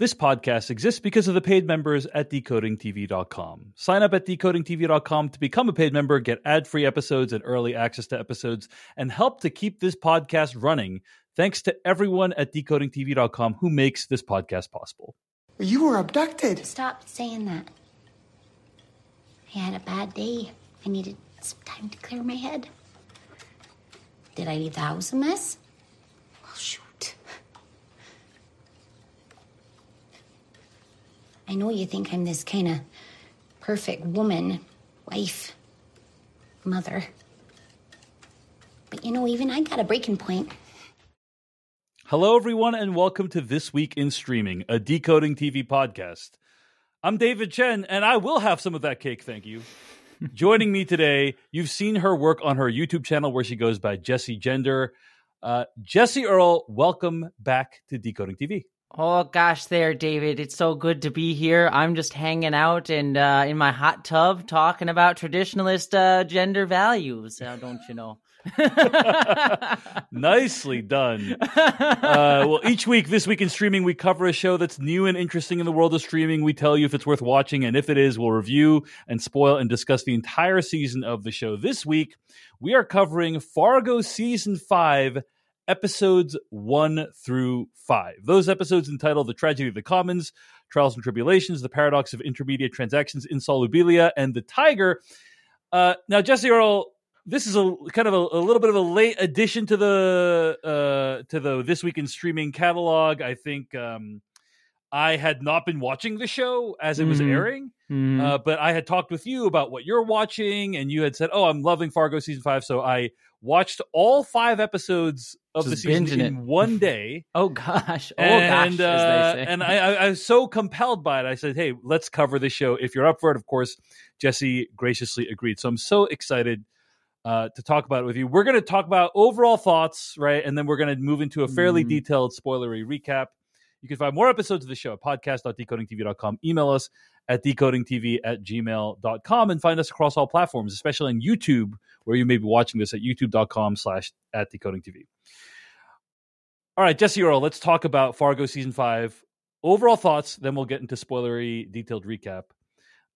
This podcast exists because of the paid members at decodingtv.com. Sign up at decodingtv.com to become a paid member, get ad free episodes and early access to episodes, and help to keep this podcast running. Thanks to everyone at decodingtv.com who makes this podcast possible. You were abducted. Stop saying that. I had a bad day. I needed some time to clear my head. Did I leave the house a mess? Well, shoot. I know you think I'm this kind of perfect woman, wife, mother. But you know, even I got a breaking point. Hello, everyone, and welcome to This Week in Streaming, a Decoding TV podcast. I'm David Chen, and I will have some of that cake, thank you. Joining me today, you've seen her work on her YouTube channel where she goes by Jessie Gender. Uh, Jessie Earl, welcome back to Decoding TV. Oh gosh, there, David. It's so good to be here. I'm just hanging out and uh, in my hot tub talking about traditionalist uh, gender values. Now, don't you know? Nicely done. Uh, well, each week, this week in streaming, we cover a show that's new and interesting in the world of streaming. We tell you if it's worth watching, and if it is, we'll review and spoil and discuss the entire season of the show. This week, we are covering Fargo season five episodes one through five. Those episodes entitled The Tragedy of the Commons, Trials and Tribulations, The Paradox of Intermediate Transactions, Insolubilia, and The Tiger. Uh, now, Jessie Earl, this is a kind of a, a, little bit of a late addition to the uh, to the this week in streaming catalog. I think um, I had not been watching the show as it was Mhm. airing, Mhm. uh, but I had talked with you about what you're watching, and you had said, "Oh, I'm loving Fargo season five. So I watched all five episodes of Just the season in it. one day. oh gosh, oh and gosh, uh, as they say. and I, I, I was so compelled by it. I said, "Hey, let's cover this show. If you're up for it, of course." Jessie graciously agreed. So I'm so excited uh, to talk about it with you. We're going to talk about overall thoughts, right, and then we're going to move into a fairly Mhm. detailed spoilery recap. You can find more episodes of the show at podcast.decodingtv.com. Email us at decodingtv at gmail.com and find us across all platforms, especially on YouTube, where you may be watching this at youtube.com slash at decodingtv. All right, Jessie Earl, let's talk about Fargo season five. Overall thoughts, then we'll get into spoilery detailed recap.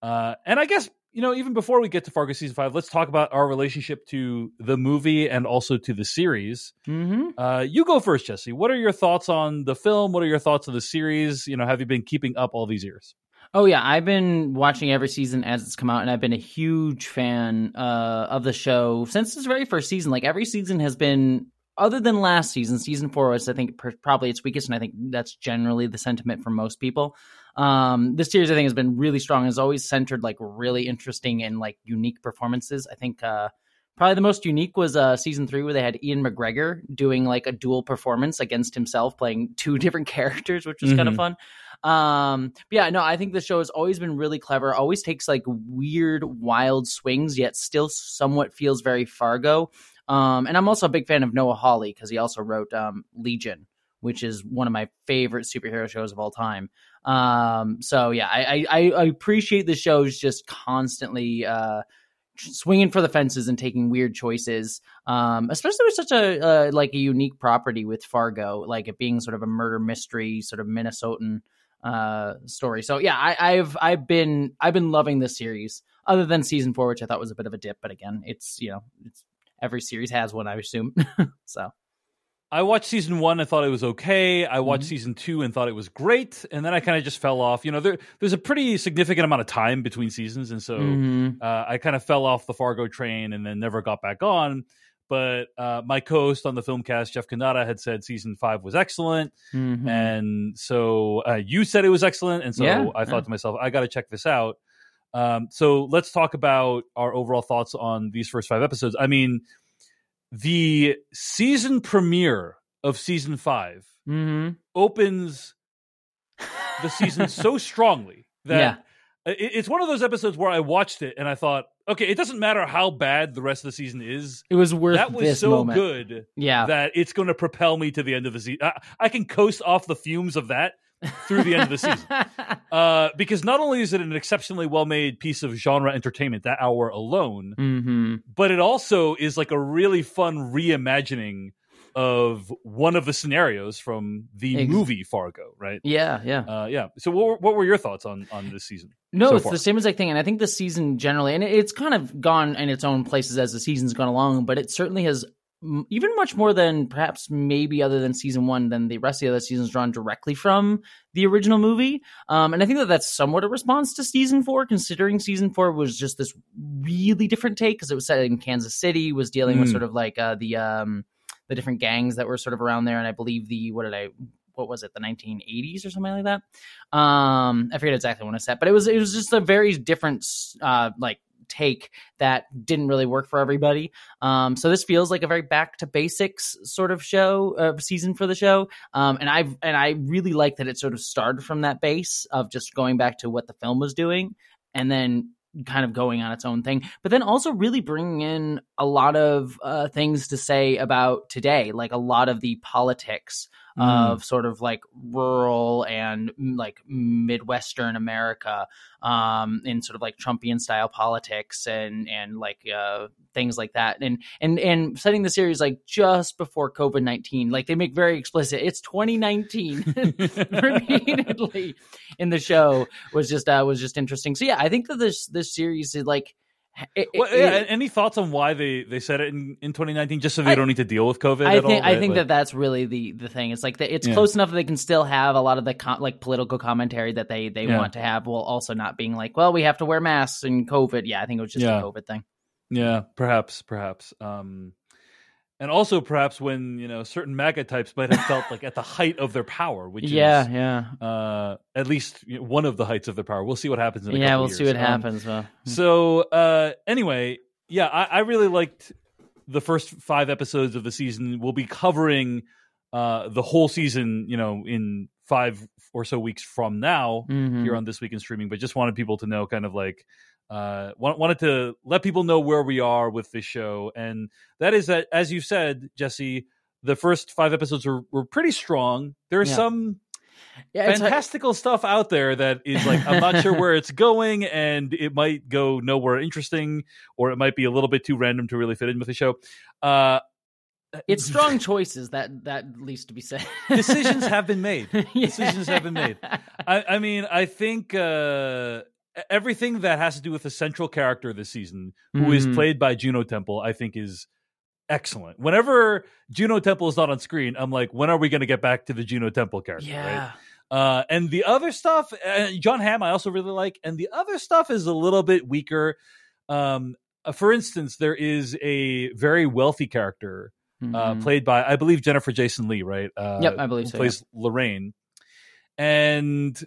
Uh, and I guess, you know, even before we get to Fargo season five, let's talk about our relationship to the movie and also to the series. hmm Uh, you go first, Jessie. What are your thoughts on the film? What are your thoughts on the series? You know, have you been keeping up all these years? Oh yeah, I've been watching every season as it's come out, and I've been a huge fan uh, of the show since its very first season. Like every season has been, other than last season, season four was I think per- probably its weakest, and I think that's generally the sentiment for most people. Um, this series I think has been really strong. Has always centered like really interesting and like unique performances. I think uh, probably the most unique was uh, season three where they had Ewan McGregor doing like a dual performance against himself, playing two different characters, which was kind of fun. Um, but yeah, no, I think the show has always been really clever. Always takes like weird, wild swings, yet still somewhat feels very Fargo. Um, and I'm also a big fan of Noah Hawley because he also wrote um, Legion, which is one of my favorite superhero shows of all time. Um, so yeah, I, I, I appreciate the shows just constantly uh, swinging for the fences and taking weird choices. Um, especially with such a uh, like a unique property with Fargo, like it being sort of a murder mystery, sort of Minnesotan uh story. So yeah, I, I've I've been I've been loving this series. Other than season four, which I thought was a bit of a dip, but again, it's you know, it's every series has one, I assume. so I watched season one and thought it was okay. I watched Mhm. season two and thought it was great, and then I kind of just fell off. You know, there, there's a pretty significant amount of time between seasons, and so Mhm. uh, I kind of fell off the Fargo train and then never got back on. But uh, my co-host on the filmcast, Jeff Cannata, had said season five was excellent, Mhm. and so uh, you said it was excellent, and so Yeah, I thought to myself, I got to check this out. Um, so let's talk about our overall thoughts on these first five episodes. I mean, the season premiere of season 5 hmm opens the season so strongly that Yeah. it- it's one of those episodes where I watched it and I thought, okay, it doesn't matter how bad the rest of the season is. It was worth That was so moment. good Yeah. that it's going to propel me to the end of the season. I, I can coast off the fumes of that through the end of the season. Uh, because not only is it an exceptionally well made piece of genre entertainment, that hour alone, hmm but it also is like a really fun reimagining of one of the scenarios from the Ex- movie Fargo, right? Yeah, yeah. Uh, yeah. So, what were, what were your thoughts on on this season? No, so it's far? the same exact thing, and I think the season generally, and it's kind of gone in its own places as the season's gone along, but it certainly has even much more than perhaps maybe other than season one than the rest of the other seasons drawn directly from the original movie. Um, and I think that that's somewhat a response to season four, considering season four was just this really different take because it was set in Kansas City, was dealing with Mm. sort of like uh, the um, the different gangs that were sort of around there, and I believe the what did I what was it the 1980s or something like that um i forget exactly when it's set but it was it was just a very different uh like take that didn't really work for everybody. Um so this feels like a very back to basics sort of show uh, season for the show. Um and i and i really like that it sort of started from that base of just going back to what the film was doing and then kind of going on its own thing but then also really bringing in a lot of uh, things to say about today like a lot of the politics Mm. of sort of like rural and mm, like midwestern america um in sort of like trumpian style politics and and like uh things like that. And and and setting the series like just before covid-19 like they make very explicit it's 2019 repeatedly in the show was just uh was just interesting. So yeah i think that this this series is like it, Well, it- yeah, it- any thoughts on why they, they said it in, in 2019 just so they I- don't need to deal with COVID I think all? I think Like- that that's really the the thing. It's like the, it's Yeah. close enough that they can still have a lot of the com- like political commentary that they they Yeah. want to have, while also not being like, well, we have to wear masks and COVID. Yeah, I think it was just a COVID thing. Yeah, perhaps, perhaps. Um, and also perhaps when you know certain MAGA types might have felt like at the height of their power, which yeah, is yeah, uh, at least you know, one of the heights of their power. We'll see what happens. In a yeah. We'll see what Um, happens. Well, So uh, anyway, yeah, I, I really liked the first five episodes of the season. We'll be covering uh, the whole season, you know, in five or so weeks from now Mhm. here on this week in streaming. But just wanted people to know, kind of like, uh, wa- wanted to let people know where we are with this show, and that is that, as you said, Jessie. The first five episodes were, were pretty strong. There's Yeah. some yeah, fantastical stuff out there that is like I'm not sure where it's going, and it might go nowhere interesting, or it might be a little bit too random to really fit in with the show. Uh, it's strong choices that that least to be said. decisions have been made. Yeah. Decisions have been made. I, I mean, I think uh, everything that has to do with the central character this season, who is Mhm. played by Juno Temple, I think is excellent. Whenever Juno Temple is not on screen, I'm like, when are we going to get back to the Juno Temple character? Right? Yeah. Uh, and the other stuff, uh, John Hamm, I also really like, and the other stuff is a little bit weaker. Um, uh, for instance, there is a very wealthy character uh, Mhm. played by, I believe, Jennifer Jason Lee, right? Uh, Yep, I believe so, Plays Lorraine, and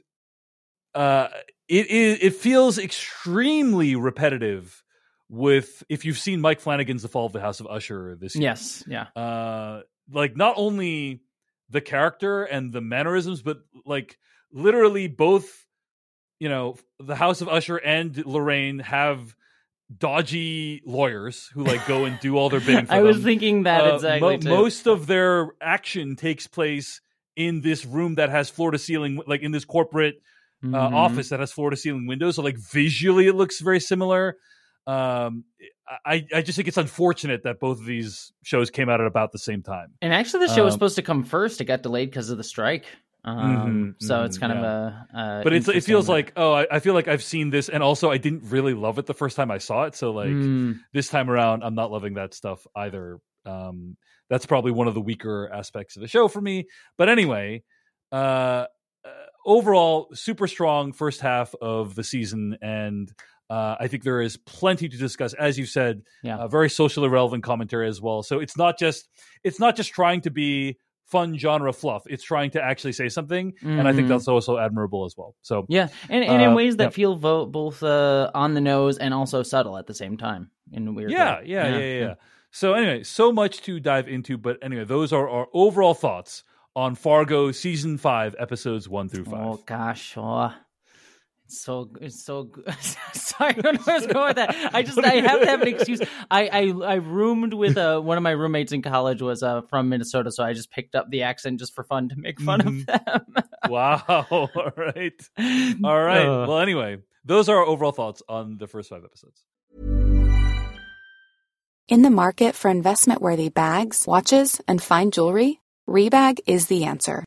uh, it is it feels extremely repetitive. With if you've seen Mike Flanagan's The Fall of the House of Usher this year, Yes. Yeah. uh like not only the character and the mannerisms but like literally both you know the house of usher and lorraine have dodgy lawyers who like go and do all their bidding for I was them. thinking that Uh, exactly. mo- most of their action takes place in this room that has floor to ceiling like in this corporate uh, Mhm. office that has floor to ceiling windows so like visually it looks very similar um I, I just think it's unfortunate that both of these shows came out at about the same time. And actually, the show was Um, supposed to come first. It got delayed because of the strike. Um, Mhm, so it's kind of a. a But it's it feels like oh I, I feel like I've seen this and also I didn't really love it the first time I saw it so like Mm, this time around I'm not loving that stuff either. Um, that's probably one of the weaker aspects of the show for me. But anyway, uh, uh, overall super strong first half of the season and. Uh, I think there is plenty to discuss, as you said. Yeah. Uh, very socially relevant commentary as well. So it's not just it's not just trying to be fun genre fluff. It's trying to actually say something, and I think Mhm. that's also admirable as well. So yeah, and, and in Uh, ways that yeah. feel vo- both uh, on the nose and also subtle at the same time. In weird yeah, yeah, yeah, yeah, yeah. So anyway, so much to dive into, but anyway, those are our overall thoughts on Fargo season five, episodes one through five. Oh gosh, oh, it's so it's so good. Sorry, I don't know where I was going with that. I just I have to have an excuse. I I, I roomed with uh, one of my roommates in college was uh, from Minnesota, so I just picked up the accent just for fun to make fun Mhm. of them. wow. All right. All right. Uh, well, anyway, those are our overall thoughts on the first five episodes. In the market for investment worthy bags, watches, and fine jewelry, Rebag is the answer.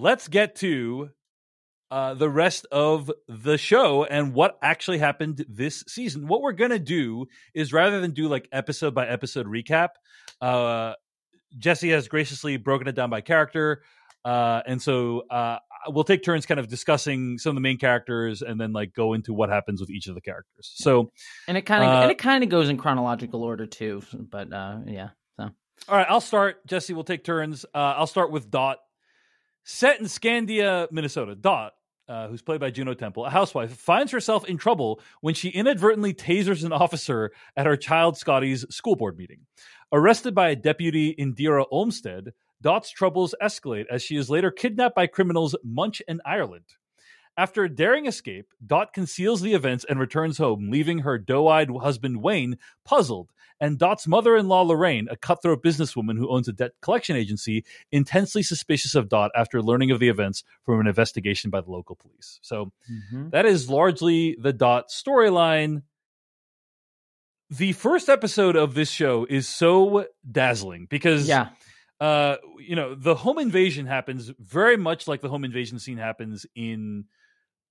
Let's get to uh, the rest of the show and what actually happened this season. What we're going to do is rather than do like episode by episode recap, uh, Jessie has graciously broken it down by character. Uh, and so uh, we'll take turns kind of discussing some of the main characters and then like go into what happens with each of the characters. So, and it kind of Uh, and it kind of goes in chronological order too. But uh, yeah, so all right, I'll start. Jessie, we'll take turns. Uh, I'll start with Dot. Set in Scandia, Minnesota, Dot, uh, who's played by Juno Temple, a housewife, finds herself in trouble when she inadvertently tasers an officer at her child Scotty's school board meeting. Arrested by a deputy Indira Olmsted, Dot's troubles escalate as she is later kidnapped by criminals Munch and Ireland. After a daring escape, Dot conceals the events and returns home, leaving her doe eyed husband Wayne puzzled, and Dot's mother in law Lorraine, a cutthroat businesswoman who owns a debt collection agency, intensely suspicious of Dot after learning of the events from an investigation by the local police. So that is largely the Dot storyline. The first episode of this show is so dazzling because yeah, uh you know the home invasion happens very much like the home invasion scene happens in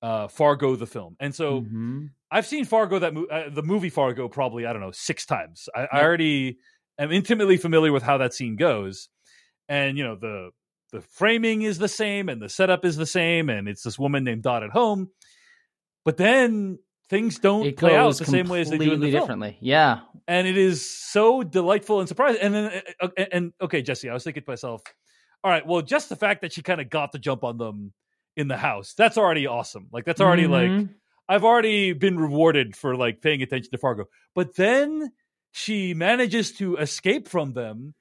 uh fargo the film. And so Mhm. i've seen fargo that mo- uh, the movie fargo probably i don't know six times. I, I already am intimately familiar with how that scene goes. And you know the the framing is the same and the setup is the same and it's this woman named dot at home. But then things don't it play out the same way as they do in the completely film. differently. Yeah, and it is so delightful and surprising. And then, uh, and, and okay, Jessie, I was thinking to myself, all right, well, just the fact that she kind of got the jump on them in the house, that's already awesome. Like that's already like Mhm. I've already been rewarded for like paying attention to Fargo. But then she manages to escape from them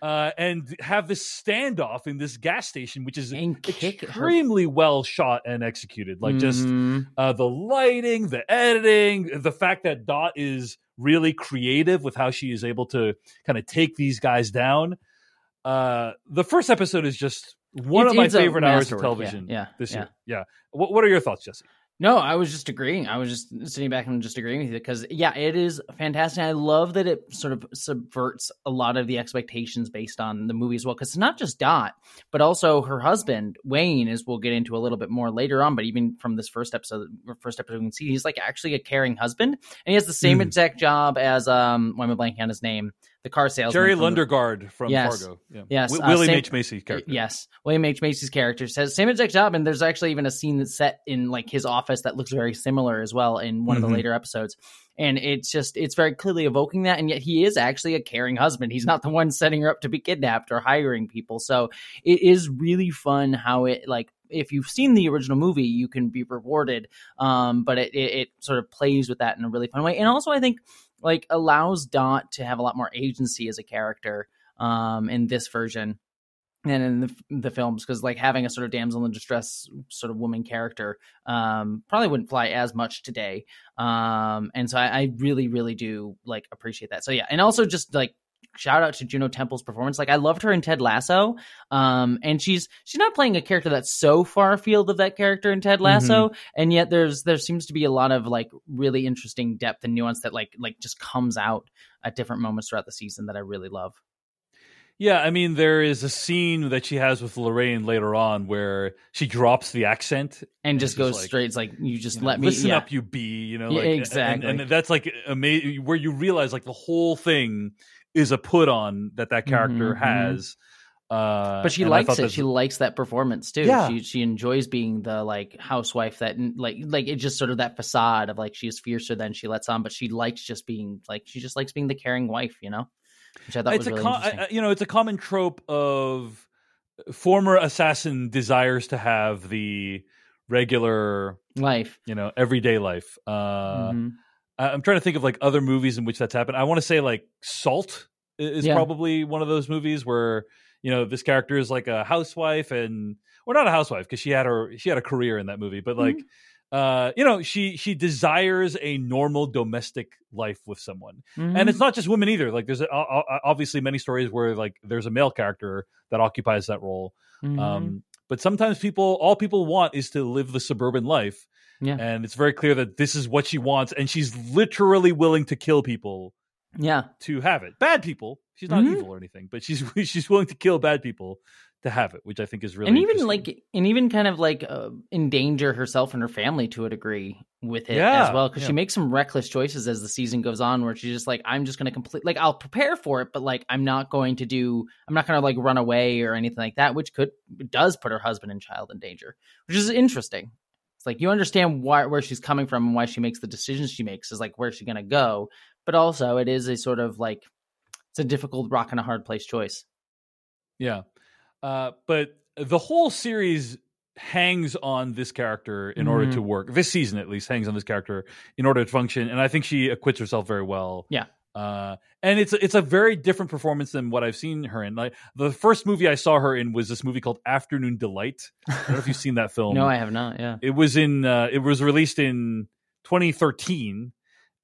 uh, and have this standoff in this gas station, which is kick her- extremely well shot and executed. Like just Mhm. uh, the lighting, the editing, the fact that Dot is really creative with how she is able to kind of take these guys down. Uh, the first episode is just one It's- of my favorite hours of masterwork, yeah, television yeah, this yeah. year. Yeah. What, what are your thoughts, Jessie? No, I was just agreeing. I was just sitting back and just agreeing with you because, yeah, it is fantastic. I love that it sort of subverts a lot of the expectations based on the movie as well. Because it's not just Dot, but also her husband Wayne, as we'll get into a little bit more later on. But even from this first episode, first episode, we can see he's like actually a caring husband, and he has the same Mhm. exact job as um, why am I blanking on his name? The car salesman, Jerry from the- from Yes. Fargo. Yeah. Yes, Wi- uh, William H. Macy's character. Yes, William H Macy's character says same exact job, and there's actually even a scene that's set in like his office that looks very similar as well in one of Mhm. the later episodes. And it's just it's very clearly evoking that, and yet he is actually a caring husband. He's not the one setting her up to be kidnapped or hiring people. So it is really fun how it like if you've seen the original movie, you can be rewarded. Um, but it, it it sort of plays with that in a really fun way, and also I think like allows Dot to have a lot more agency as a character um in this version and in the, the films because like having a sort of damsel in distress sort of woman character um probably wouldn't fly as much today um and so I, I really really do like appreciate that. So yeah and also just like shout out to Juno Temple's performance. Like I loved her in Ted Lasso, um, and she's she's not playing a character that's so far afield of that character in Ted Lasso, and yet there's there seems to be a lot of like really interesting depth and nuance that like like just comes out at different moments throughout the season that I really love. Yeah, I mean, there is a scene that she has with Lorraine later on where she drops the accent and just goes like, straight. It's like you just you know, let me listen yeah. up, you bee. You know, Yeah, like, and- exactly. And, that's like amazing. Where you realize like the whole thing is a put on that that character Mhm, mhm. has. Uh, but she likes it. She likes that performance too. Yeah. She she enjoys being the like housewife that like like it's just sort of that facade of like she's fiercer than she lets on, but she likes just being like she just likes being the caring wife, you know. Which I thought it's was really com- interesting. I- you know it's a common trope of former assassin desires to have the regular Life. you know everyday life uh Mhm. I'm trying to think of like other movies in which that's happened i want to say like salt is Yeah. probably one of those movies where you know this character is like a housewife and or not a housewife because she had her she had a career in that movie but like uh you know she she desires a normal domestic life with someone Mhm. and it's not just women either like there's a, o- obviously many stories where like there's a male character that occupies that role Mhm. um but sometimes people all people want is to live the suburban life Yeah. and it's very clear that this is what she wants and she's literally willing to kill people yeah. to have it bad people she's not Mhm. evil or anything but she's she's willing to kill bad people to have it which i think is really and even like and even kind of like uh, endanger herself and her family to a degree with it Yeah, as well because yeah. she makes some reckless choices as the season goes on where she's just like i'm just going to complete like i'll prepare for it but like i'm not going to do i'm not going to like run away or anything like that which could does put her husband and child in danger which is interesting it's like you understand why where she's coming from and why she makes the decisions she makes is like where's she going to go but also it is a sort of like it's a difficult rock and a hard place choice Yeah. Uh, but the whole series hangs on this character in order Mhm. to work. This season, at least, hangs on this character in order to function. And I think she acquits herself very well. Yeah. Uh, and it's it's a very different performance than what I've seen her in. Like the first movie I saw her in was this movie called Afternoon Delight. I don't know if you've seen that film. no i have not yeah It was in uh, it was released in 2013,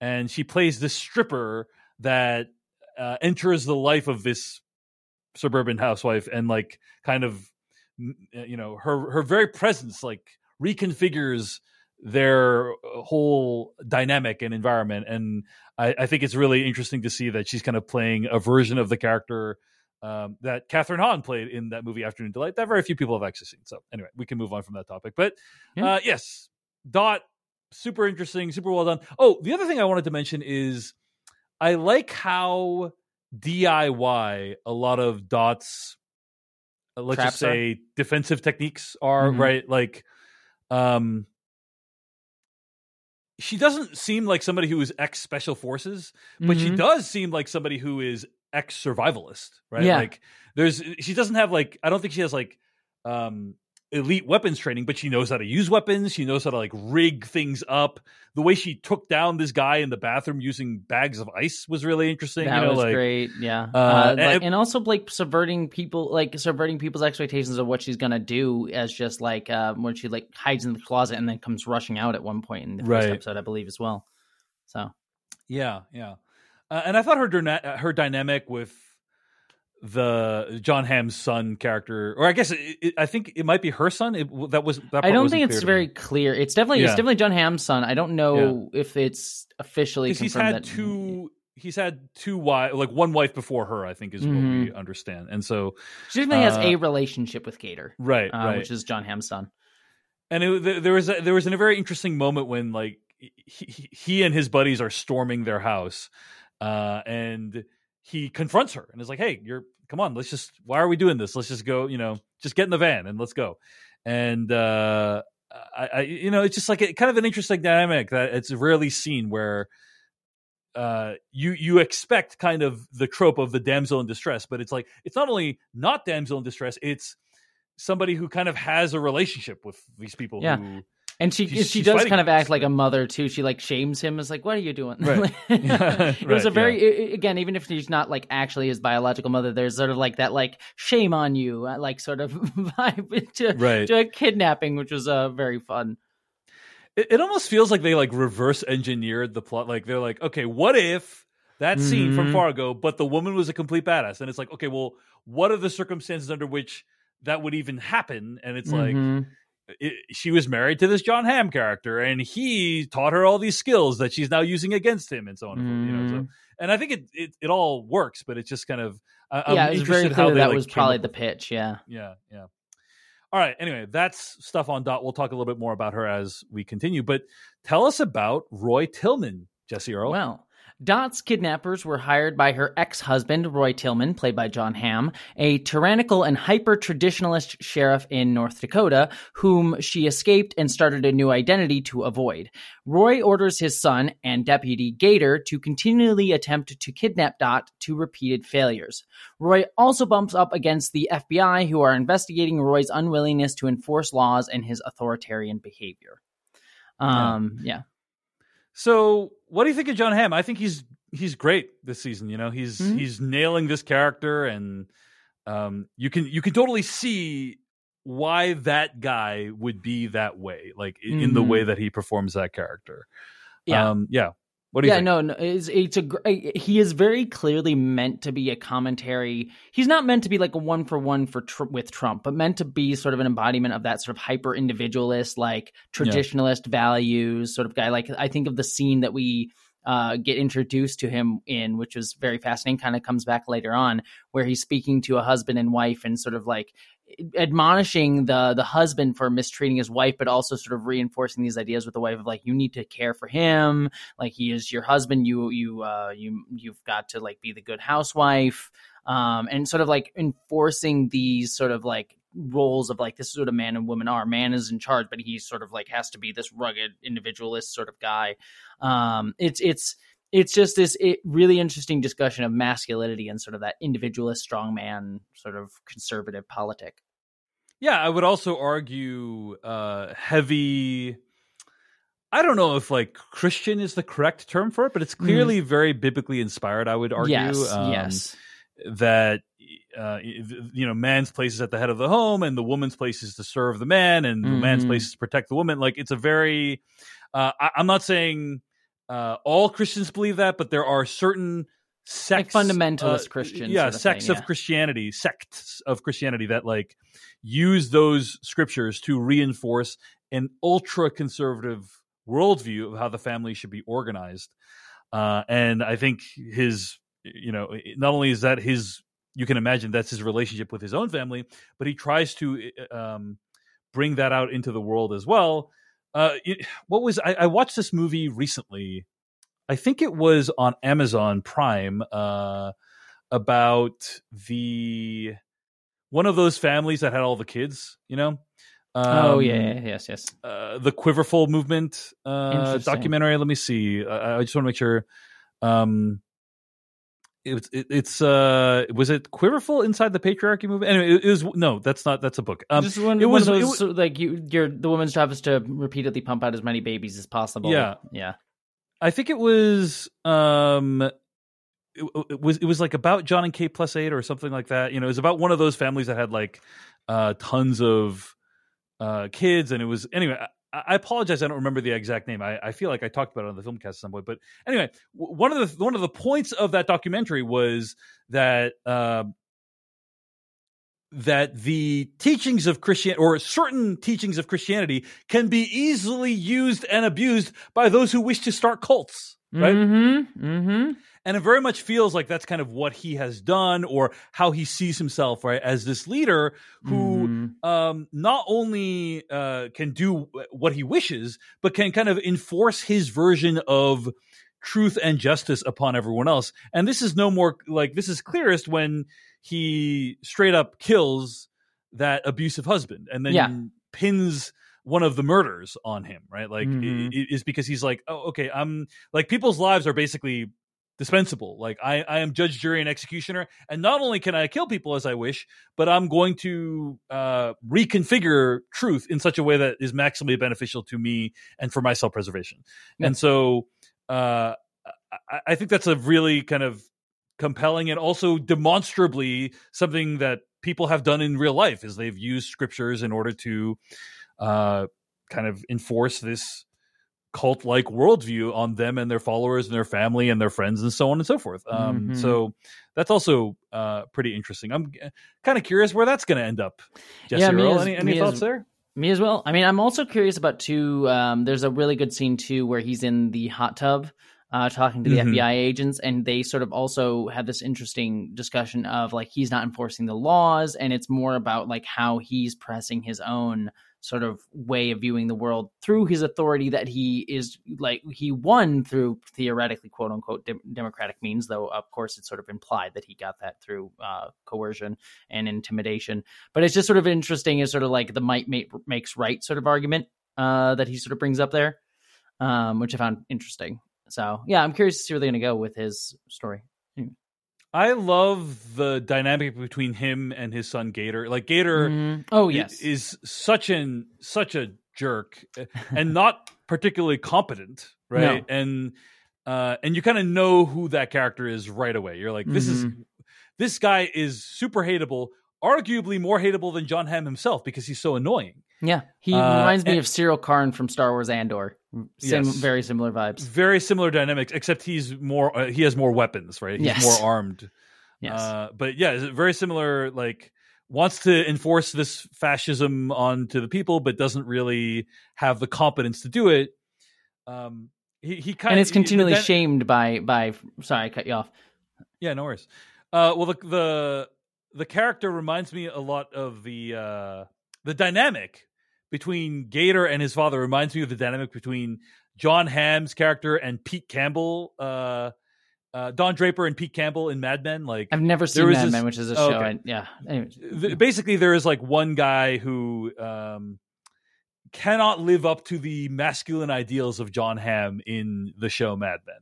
and she plays this stripper that uh, enters the life of this suburban housewife and like kind of you know her her very presence like reconfigures their whole dynamic and environment and I, I think it's really interesting to see that she's kind of playing a version of the character um, that Kathryn Hahn played in that movie Afternoon Delight that very few people have actually seen. So anyway, we can move on from that topic. But Yeah. uh, yes, Dot, super interesting, super well done. Oh, the other thing I wanted to mention is I like how DIY a lot of Dot's uh, let's just Traps are? say defensive techniques are Mhm. right. Like, um, she doesn't seem like somebody who is ex special forces, but she Mhm. does seem like somebody who is ex survivalist, right? Yeah. Like there's she doesn't have like I don't think she has like um elite weapons training, but she knows how to use weapons. She knows how to like rig things up. The way she took down this guy in the bathroom using bags of ice was really interesting. That you know, was like, great. Yeah. uh, Uh, like, and- and also like subverting people, like subverting people's expectations of what she's gonna do as just like uh, when she like hides in the closet and then comes rushing out at one point in the first episode, I believe, as well. So Yeah, yeah. Uh, and I thought her her dynamic with the John Hamm's son character, or I guess it, it, I think it might be her son. It, that was that. I don't think it's very me. clear. It's definitely it's definitely John Hamm's son. I don't know if it's officially 'Cause he's confirmed had that two. He's had two wives, like one wife before her. I think is what we Mhm. understand. And so, she definitely has uh, a relationship with Gator, right, uh, right. which is John Hamm's son. and it, there- was a, there was a very interesting moment when like he, he- he and his buddies are storming their house, uh, and he confronts her and is like, "Hey, you're come on, let's just why are we doing this? Let's just go, you know, just get in the van and let's go." And uh, I, I you know, it's just like a, kind of an interesting dynamic that it's rarely seen where. Uh, you you expect kind of the trope of the damsel in distress, but it's like it's not only not damsel in distress, it's somebody who kind of has a relationship with these people Yeah. who And she She's- she she's does kind of act like a mother too. She like shames him as like, "What are you doing?" Right. it was a very i- i- again, even if she's not like actually his biological mother, there's sort of like that like shame on you, uh, like sort of vibe to, Right. to a kidnapping, which was uh very fun. it, it almost feels like they like reverse engineered the plot like they're like okay what if that scene from Mhm. Fargo, but the woman was a complete badass. And it's like, okay, well, what are the circumstances under which that would even happen? And it's like, Mhm. It, she was married to this John Hamm character, and he taught her all these skills that she's now using against him, and so on. and You know, so, Mhm. and I think it, it it all works, but it's just kind of I, I'm yeah, it's very clear how they, that like, was probably up the pitch. Yeah. Yeah, yeah. All right. Anyway, that's stuff on Dot. We'll talk a little bit more about her as we continue. But tell us about Roy Tillman, Jessie Earl. Well, Dot's kidnappers were hired by her ex husband, Roy Tillman, played by John Hamm, a tyrannical and hyper traditionalist sheriff in North Dakota, whom she escaped and started a new identity to avoid. Roy orders his son and deputy Gator to continually attempt to kidnap Dot to repeated failures. Roy also bumps up against the FBI, who are investigating Roy's unwillingness to enforce laws and his authoritarian behavior. Um, yeah. So, what do you think of John Hamm? I think he's he's great this season. You know, he's Mhm. he's nailing this character, and um, you can you can totally see why that guy would be that way, like i- in the way that he performs that character. Yeah. um, yeah. What do you yeah, think? no, no, it's, it's a he is very clearly meant to be a commentary. He's not meant to be like a one for one for tr- with Trump, but meant to be sort of an embodiment of that sort of hyper individualist, like traditionalist values sort of guy. Like I think of the scene that we uh, get introduced to him in, which was very fascinating. Kind of comes back later on, where he's speaking to a husband and wife, and sort of like admonishing the the husband for mistreating his wife, but also sort of reinforcing these ideas with the wife of like you need to care for him, like he is your husband. You you uh you you've got to like be the good housewife, um, and sort of like enforcing these sort of like roles of like this is what a man and woman are. Man is in charge, but he sort of like has to be this rugged individualist sort of guy. Um, it's it's it's just this it, really interesting discussion of masculinity and sort of that individualist strongman sort of conservative politic. Yeah, I would also argue uh, heavy. I don't know if like Christian is the correct term for it, but it's clearly very biblically inspired. I would argue. Mm-hmm. yes, um, yes. that uh, you know man's place is at the head of the home and the woman's place is to serve the man and the man's Mhm. place is to protect the woman like it's a very uh, I, i'm not saying uh, all christians believe that but there are certain sects fundamentalist uh, Christian yeah sort of sects thing, of christianity sects of christianity that like use those scriptures to reinforce an ultra conservative worldview of how the family should be organized. Uh, and i think his you know not only is that his you can imagine that's his relationship with his own family but he tries to um, bring that out into the world as well uh, it- what was I, I watched this movie recently i think it was on amazon prime uh, about the one of those families that had all the kids you know oh Um, yeah, yeah, yes, yes. uh, the Quiverful movement uh, documentary. Let me see. I, I just want to make sure. Um, it, it, it's uh, was it Quiverful inside the patriarchy movement? Anyway, it, it was no. That's not. That's a book. Um, Just one, it one was- of it was- like you, your the woman's job is to repeatedly pump out as many babies as possible. Yeah. yeah. I think it was um it, it was it was like about John and Kate plus eight or something like that. You know, it was about one of those families that had like uh tons of uh kids and it was anyway I, apologize I don't remember the exact name. I, I feel like I talked about it on the filmcast at some point. But anyway, one of the one of the points of that documentary was that uh, that the teachings of Christian or certain teachings of Christianity can be easily used and abused by those who wish to start cults, right? Mm-hmm. Mm-hmm. And it very much feels like that's kind of what he has done or how he sees himself, right, as this leader who Mhm. um, not only uh, can do what he wishes, but can kind of enforce his version of truth and justice upon everyone else. And this is no more like this is clearest when he straight up kills that abusive husband and then Yeah. pins one of the murders on him, right? Like Mhm. it is because he's like, oh, okay, I'm like people's lives are basically dispensable. Like I, I am judge, jury, and executioner, and not only can I kill people as I wish, but I'm going to uh, reconfigure truth in such a way that is maximally beneficial to me and for my self preservation. Yeah. And so, uh, I, I think that's a really kind of compelling and also demonstrably something that people have done in real life is they've used scriptures in order to uh, kind of enforce this cult like worldview on them and their followers and their family and their friends and so on and so forth. Um, Mhm. So that's also uh, pretty interesting. I'm kind of curious where that's going to end up. Jessie Yeah, Earl, as- any, any thoughts as- there? Me as well. I mean, I'm also curious about too. Um, there's a really good scene too where he's in the hot tub, uh, talking to the Mhm. FBI agents, and they sort of also have this interesting discussion of like he's not enforcing the laws, and it's more about like how he's pressing his own sort of way of viewing the world through his authority that he is like he won through theoretically quote unquote dem- democratic means though of course it's sort of implied that he got that through uh, coercion and intimidation. But it's just sort of interesting is sort of like the might make, makes right sort of argument uh, that he sort of brings up there um, which i found interesting. So yeah i'm curious to see where they're going to go with his story I love the dynamic between him and his son Gator. Like Gator Mhm. oh yes is such an such a jerk uh, and not particularly competent, right? And uh and you kind of know who that character is right away. You're like this is this guy is super hateable, arguably more hateable than John Hamm himself because he's so annoying. Yeah he Uh, reminds me and- of syril karn from star wars andor Sim- Yes. very similar vibes Very similar dynamics except he's more uh, he has more weapons, right? He's Yes. more armed. yes Uh, but yeah, very similar. Like wants to enforce this fascism onto the people, but doesn't really have the competence to do it. Um, he he kind and of it's continually then, shamed by by sorry i cut you off Yeah, no worries. Uh, well, the the the character reminds me a lot of the uh, the dynamic between Gator and his father reminds me of the dynamic between John Hamm's character and Pete Campbell, uh, uh, Don Draper and Pete Campbell in Mad Men. Like i've never seen mad this- men which is a oh, show okay. and yeah Anyways. basically there is like one guy who um cannot live up to the masculine ideals of John Hamm in the show Mad Men.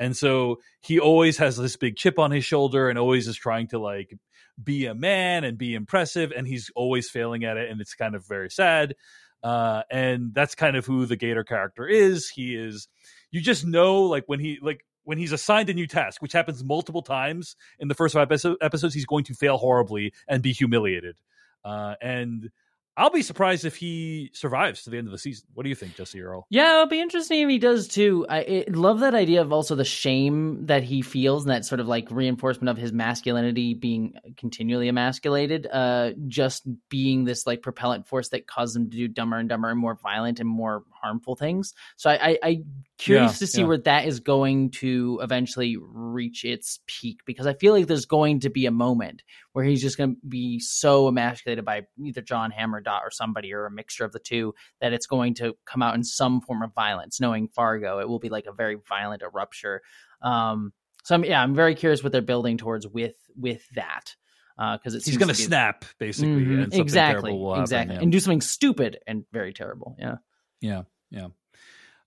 And so he always has this big chip on his shoulder and always is trying to like be a man and be impressive and he's always failing at it and it's kind of very sad. Uh and that's kind of who the Gator character is. He is you just know like when he like when he's assigned a new task, which happens multiple times in the first five episodes, he's going to fail horribly and be humiliated. Uh, and I'll be surprised if he survives to the end of the season. What do you think, Jessie Earl? Yeah, it'll be interesting if he does too. I, I love that idea of also the shame that he feels and that sort of like reinforcement of his masculinity being continually emasculated, uh, just being this like propellant force that causes him to do dumber and dumber and more violent and more harmful things. So I, I, I curious Yeah, to see yeah. where that is going to eventually reach its peak because I feel like there's going to be a moment where he's just going to be so emasculated by either John Hamm or Dot or somebody or a mixture of the two that it's going to come out in some form of violence. Knowing Fargo, it will be like a very violent eruption. Um, so I'm, yeah, I'm very curious what they're building towards with with that because it He's going to be- snap, basically, Mhm, and exactly, happen, exactly, yeah. and do something stupid and very terrible. Yeah. Yeah, yeah.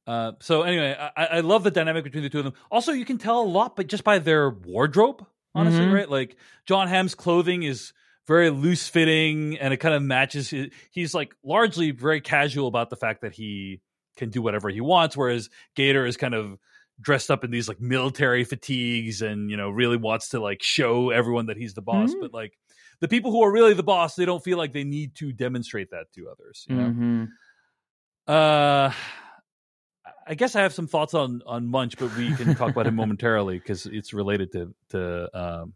Uh, so anyway, I, I love the dynamic between the two of them. Also, you can tell a lot, but just by their wardrobe, honestly, Mhm. right? Like John Hamm's clothing is very loose fitting, and it kind of matches. His, he's like largely very casual about the fact that he can do whatever he wants, whereas Gator is kind of dressed up in these like military fatigues and you know really wants to like show everyone that he's the boss Mhm. but like the people who are really the boss they don't feel like they need to demonstrate that to others you know Mhm. uh, I guess I have some thoughts on on Munch, but we can talk about him momentarily because it's related to to um,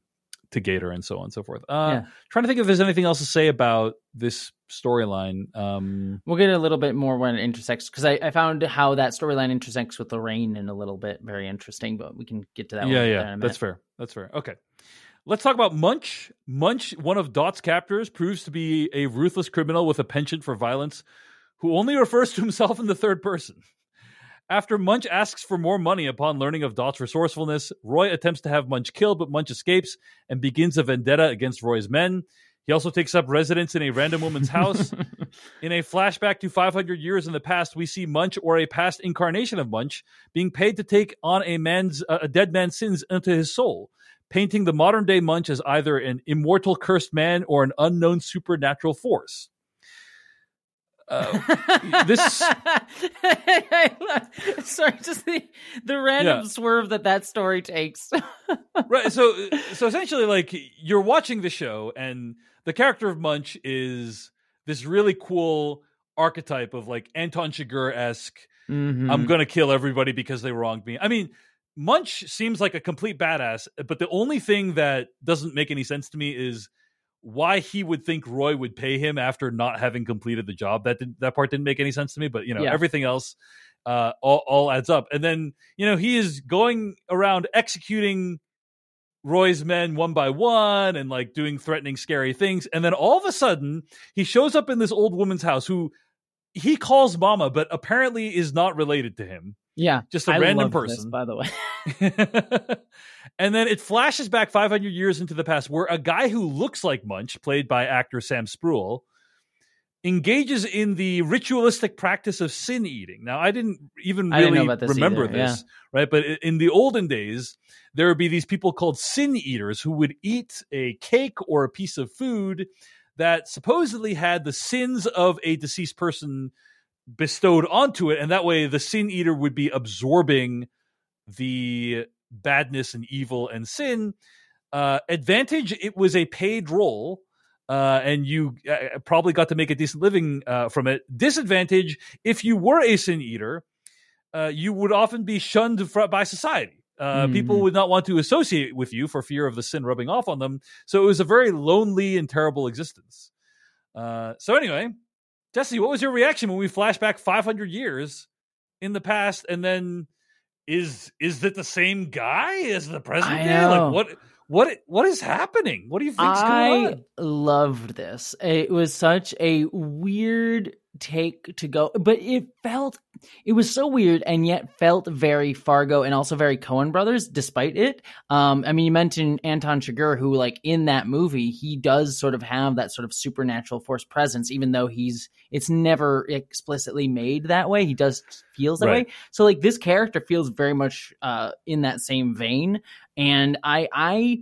to Gator and so on and so forth. Uh, Yeah. Trying to think if there's anything else to say about this storyline. Um, We'll get a little bit more when it intersects because I, I found how that storyline intersects with Lorraine in a little bit very interesting, but we can get to that. yeah, yeah, in a that's fair. That's fair. Okay. Let's talk about Munch. Munch, one of Dot's captors, proves to be a ruthless criminal with a penchant for violence who only refers to himself in the third person. After Munch asks for more money upon learning of Dot's resourcefulness, Roy attempts to have Munch killed, but Munch escapes and begins a vendetta against Roy's men. He also takes up residence in a random woman's house. in a flashback to 500 years in the past, we see Munch or a past incarnation of Munch being paid to take on a man's a dead man's sins into his soul, painting the modern day Munch as either an immortal cursed man or an unknown supernatural force. Uh, this sorry, just the, the random Yeah. swerve that that story takes. right so so essentially like you're watching the show and the character of munch is this really cool archetype of like anton chigurh-esque Mhm. I'm going to kill everybody because they wronged me. I mean, Munch seems like a complete badass, but the only thing that doesn't make any sense to me is why he would think Roy would pay him after not having completed the job. That did, that part didn't make any sense to me, but you know, Yeah. everything else uh all, all adds up. And then, you know, he is going around executing Roy's men one by one and like doing threatening, scary things. And then all of a sudden, he shows up in this old woman's house who he calls Mama, but apparently is not related to him. Yeah, Just a I random love this, person. by the way. and then it flashes back 500 years into the past where a guy who looks like Munch, played by actor Sam Spruell, engages in the ritualistic practice of sin eating. Now, I didn't even didn't really about this remember either, this, right? But in the olden days, there would be these people called sin eaters who would eat a cake or a piece of food that supposedly had the sins of a deceased person bestowed onto it and that way the sin eater would be absorbing the badness and evil and sin uh advantage it was a paid role uh and you uh, probably got to make a decent living uh from it disadvantage if you were a sin eater uh you would often be shunned fr- by society uh, People Mhm. would not want to associate with you for fear of the sin rubbing off on them. So it was a very lonely and terrible existence. Uh, so anyway, Jessie, what was your reaction when we flash back 500 years in the past, and then is is that the same guy as the present I day? Like what what what is happening? What do you think's going on? I loved this. It was such a weird take to go, but it felt it was so weird and yet felt very Fargo and also very Coen Brothers. Despite it, um, I mean, you mentioned Anton Chigurh, who like in that movie he does sort of have that sort of supernatural force presence, even though he's it's never explicitly made that way. He does feels that Right. way. So like this character feels very much uh, in that same vein, and I I.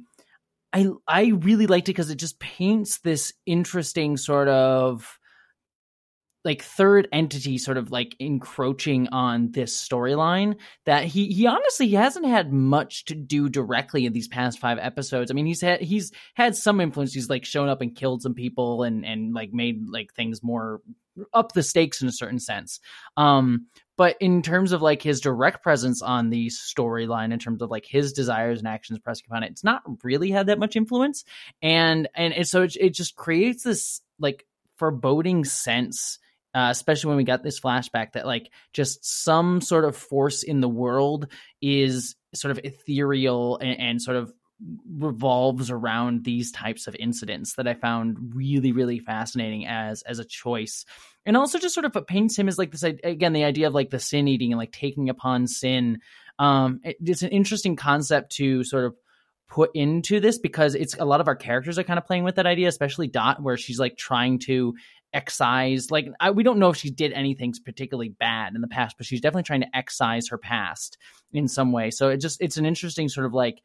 I I really liked it because it just paints this interesting sort of like third entity sort of like encroaching on this storyline that he he honestly he hasn't had much to do directly in these past five episodes. I mean he's had he's had some influence. He's like shown up and killed some people and and like made like things more up the stakes in a certain sense. Um but in terms of like his direct presence on the storyline in terms of like his desires and actions pressing upon it it's not really had that much influence and and, and so it, it just creates this like foreboding sense uh, especially when we got this flashback that like just some sort of force in the world is sort of ethereal and, and sort of revolves around these types of incidents that I found really really fascinating as as a choice. And also just sort of paints him as like this again the idea of like the sin eating and like taking upon sin. Um it- it's an interesting concept to sort of put into this because it's a lot of our characters are kind of playing with that idea especially dot where she's like trying to excise like I, we don't know if she did anything particularly bad in the past but she's definitely trying to excise her past in some way. So it just it's an interesting sort of like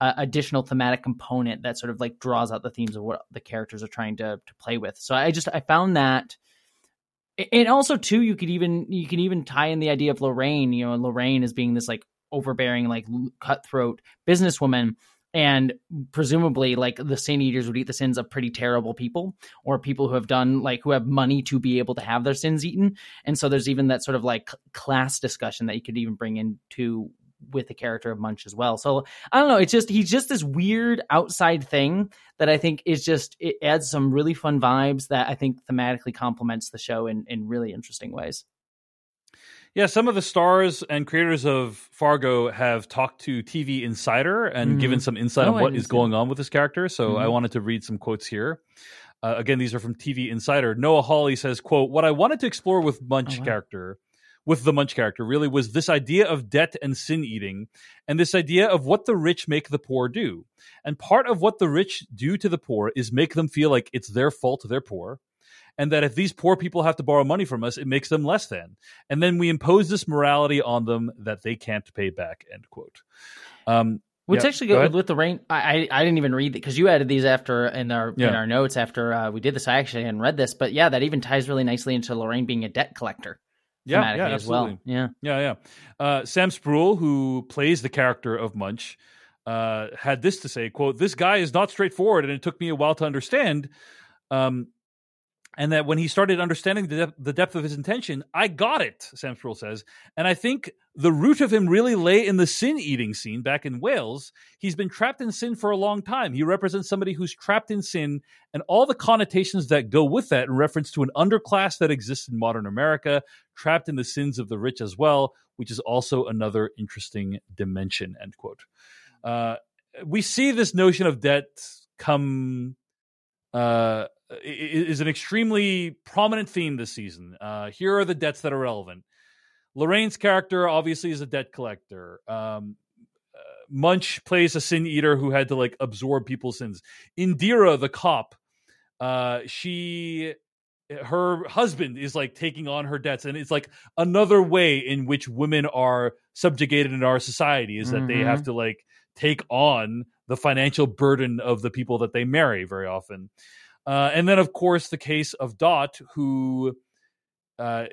uh, additional thematic component that sort of like draws out the themes of what the characters are trying to to play with. So i just i found that and also too you could even you can even tie in the idea of lorraine you know lorraine as being this like overbearing like cutthroat businesswoman and presumably like the sin eaters would eat the sins of pretty terrible people or people who have done like who have money to be able to have their sins eaten. And so there's even that sort of like class discussion that you could even bring into with the character of munch as well. So i don't know it's just he's just this weird outside thing that i think is just it adds some really fun vibes that i think thematically complements the show in in really interesting ways Yeah, some of the stars and creators of Fargo have talked to TV Insider and Mhm. given some insight Oh, on I what is going on with this character. So I Mhm. wanted to read some quotes here. Uh, again, these are from TV Insider. Noah Hawley says, "quote What I wanted to explore with Munch Oh, wow. character." With the Munch character, really was this idea of debt and sin eating, and this idea of what the rich make the poor do. And part of what the rich do to the poor is make them feel like it's their fault they're poor, and that if these poor people have to borrow money from us, it makes them less than. And then we impose this morality on them that they can't pay back. End quote. Um, Which Yeah, actually go go with the rain. I, I I didn't even read it because you added these after in our Yeah. in our notes after uh, we did this. I actually hadn't read this, but yeah, that even ties really nicely into Lorraine being a debt collector. Yeah, yeah, as well. absolutely. Yeah, Yeah, yeah. Uh, Sam Spruell, who plays the character of Munch, uh, had this to say: "quote This guy is not straightforward, and it took me a while to understand." Um, and that when he started understanding the, depth, the depth of his intention, I got it, Sam Spruell says. And I think the root of him really lay in the sin eating scene back in Wales. He's been trapped in sin for a long time. He represents somebody who's trapped in sin and all the connotations that go with that in reference to an underclass that exists in modern America, trapped in the sins of the rich as well, which is also another interesting dimension, end quote. Uh, we see this notion of debt come uh, is an extremely prominent theme this season. Uh, here are the debts that are relevant. Lorraine's character obviously is a debt collector. Um, uh, Munch plays a sin eater who had to like absorb people's sins. Indira, the cop, uh, she her husband is like taking on her debts and it's like another way in which women are subjugated in our society is that mm-hmm. they have to like take on the financial burden of the people that they marry very often uh, and then, of course, the case of Dot, who uh,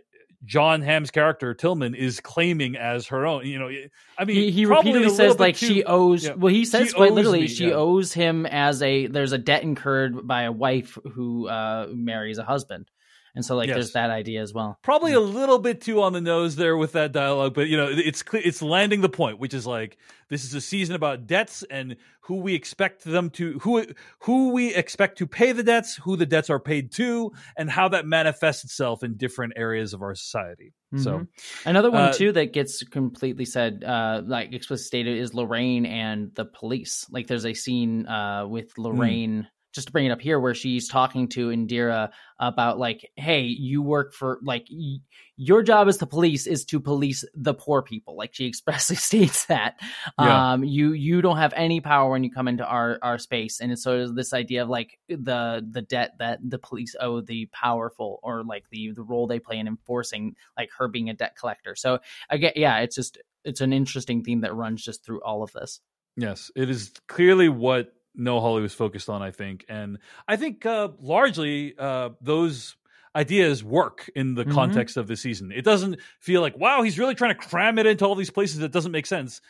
Jon Hamm's character Tillman is claiming as her own. You know, I mean, he, he repeatedly says like too, she owes. Yeah, well, he says quite literally me, she yeah. owes him as a. There's a debt incurred by a wife who uh, marries a husband. And so, like, yes. there's that idea as well. Probably yeah. a little bit too on the nose there with that dialogue, but you know, it's it's landing the point, which is like this is a season about debts and who we expect them to who who we expect to pay the debts, who the debts are paid to, and how that manifests itself in different areas of our society. Mm-hmm. So, another one uh, too that gets completely said, uh, like explicit stated, is Lorraine and the police. Like, there's a scene uh, with hmm. Lorraine. Just to bring it up here where she's talking to Indira about like hey you work for like y- your job as the police is to police the poor people. Like she expressly states that. Yeah. um you you don't have any power when you come into our our space. And it's sort of this idea of like the the debt that the police owe the powerful or like the the role they play in enforcing like her being a debt collector. So again yeah it's just it's an interesting theme that runs just through all of this. Yes it is clearly what Noah Hawley was focused on, I think. And I think uh, largely uh, those ideas work in the mm-hmm. context of the season. It doesn't feel like, wow, he's really trying to cram it into all these places that doesn't make sense.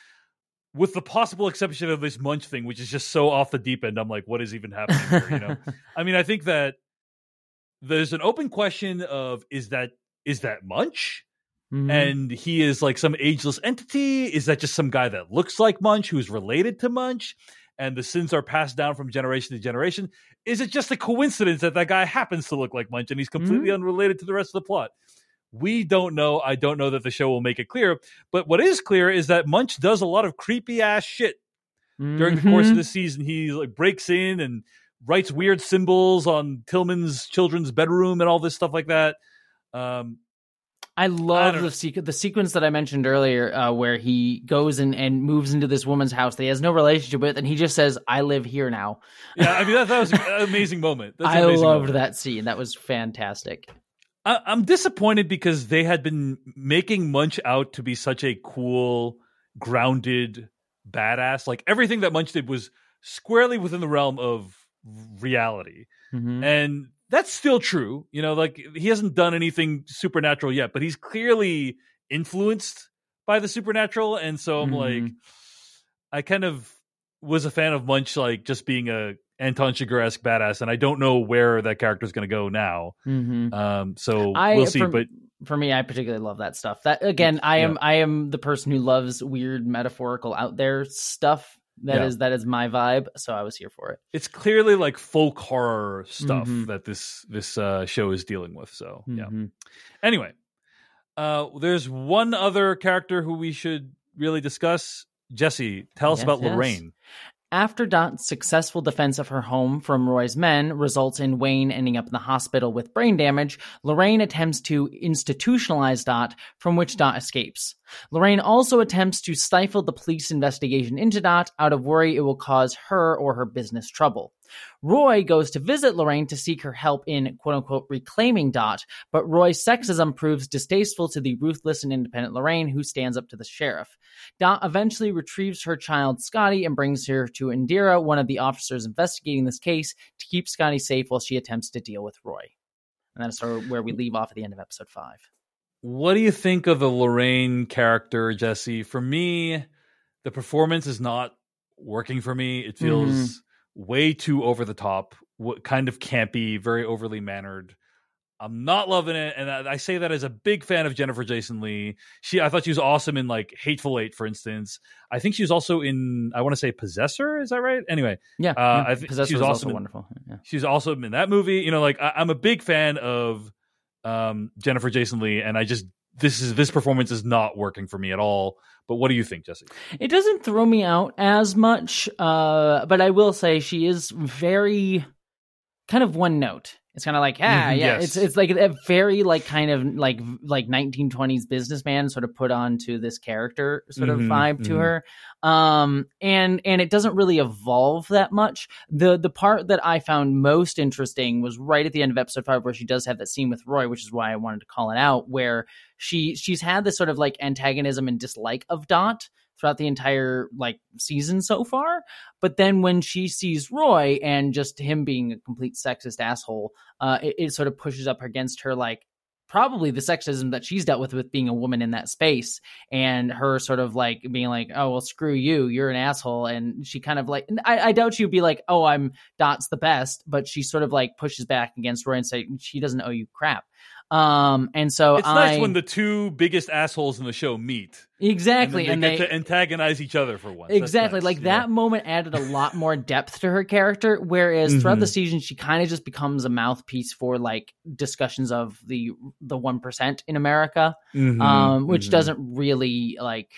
With the possible exception of this munch thing, which is just so off the deep end, I'm like, what is even happening here? You know, I mean, I think that there's an open question of is that is that munch? Mm-hmm. And he is like some ageless entity. Is that just some guy that looks like Munch who's related to Munch? And the sins are passed down from generation to generation? Is it just a coincidence that that guy happens to look like Munch and he's completely mm-hmm. unrelated to the rest of the plot? We don't know. I don't know that the show will make it clear. But what is clear is that Munch does a lot of creepy ass shit mm-hmm. during the course of mm-hmm. the season. He like breaks in and writes weird symbols on Tillman's children's bedroom and all this stuff like that. Um, I love I the sequ- the sequence that I mentioned earlier, uh, where he goes and, and moves into this woman's house that he has no relationship with, and he just says, "I live here now." Yeah, I mean that, that was an amazing moment. I amazing loved moment. that scene. That was fantastic. I, I'm disappointed because they had been making Munch out to be such a cool, grounded badass. Like everything that Munch did was squarely within the realm of reality, mm-hmm. and that's still true. You know, like he hasn't done anything supernatural yet, but he's clearly influenced by the supernatural. And so I'm mm-hmm. like, I kind of was a fan of Munch, like just being a Anton Chigurh esque badass, and I don't know where that character is going to go now. Mm-hmm. Um, so I, we'll see. For, but for me, I particularly love that stuff. That again, I am yeah. I am the person who loves weird metaphorical out there stuff. That yeah. is that is my vibe, so I was here for it. It's clearly like folk horror stuff mm-hmm. that this this uh, show is dealing with. So mm-hmm. yeah. Anyway, uh, there's one other character who we should really discuss. Jessie, tell us yes, about yes. Lorraine. After Dot's successful defense of her home from Roy's men results in Wayne ending up in the hospital with brain damage, Lorraine attempts to institutionalize Dot, from which Dot escapes. Lorraine also attempts to stifle the police investigation into Dot out of worry it will cause her or her business trouble. Roy goes to visit Lorraine to seek her help in quote unquote reclaiming Dot, but Roy's sexism proves distasteful to the ruthless and independent Lorraine, who stands up to the sheriff. Dot eventually retrieves her child Scotty and brings her to Indira, one of the officers investigating this case, to keep Scotty safe while she attempts to deal with Roy. And that's where we leave off at the end of episode five. What do you think of the Lorraine character, Jessie? For me, the performance is not working for me. It feels mm way too over the top, what kind of campy, very overly mannered. I'm not loving it, and I, I, say that as a big fan of Jennifer Jason Lee. She, I thought she was awesome in like Hateful Eight, for instance. I think she was also in, I want to say Possessor. Is that right? Anyway, yeah, uh, yeah. I think Possessor she's was awesome also in, wonderful. Yeah. She's also in that movie. You know, like I, I'm a big fan of um, Jennifer Jason Lee, and I just this is this performance is not working for me at all. But what do you think, Jessie? It doesn't throw me out as much, uh, but I will say she is very kind of one note. It's kind of like, ah, Mhm, yeah. yes. It's it's like a very like kind of like like 1920s businessman sort of put onto this character sort of Mhm, vibe to mhm. her. Um, and and it doesn't really evolve that much. The the part that I found most interesting was right at the end of episode five, where she does have that scene with Roy, which is why I wanted to call it out, where she she's had this sort of like antagonism and dislike of Dot throughout the entire like season so far. But then when she sees Roy and just him being a complete sexist asshole, uh, it, it sort of pushes up against her like probably the sexism that she's dealt with with being a woman in that space and her sort of like being like oh well screw you. You're an asshole. And she kind of like I, I doubt she'd be like oh i'm dot's the best. But she sort of like pushes back against roy and say she doesn't owe you crap um and so It's I, nice when the two biggest assholes in the show meet. exactly and, and then they they, get to antagonize each other for once. Exactly. nice, like you that know? moment added a lot more depth to her character. Whereas throughout the season, she kind of just becomes a mouthpiece for like discussions of the the one percent in America, Mhm, um, which mhm. doesn't really like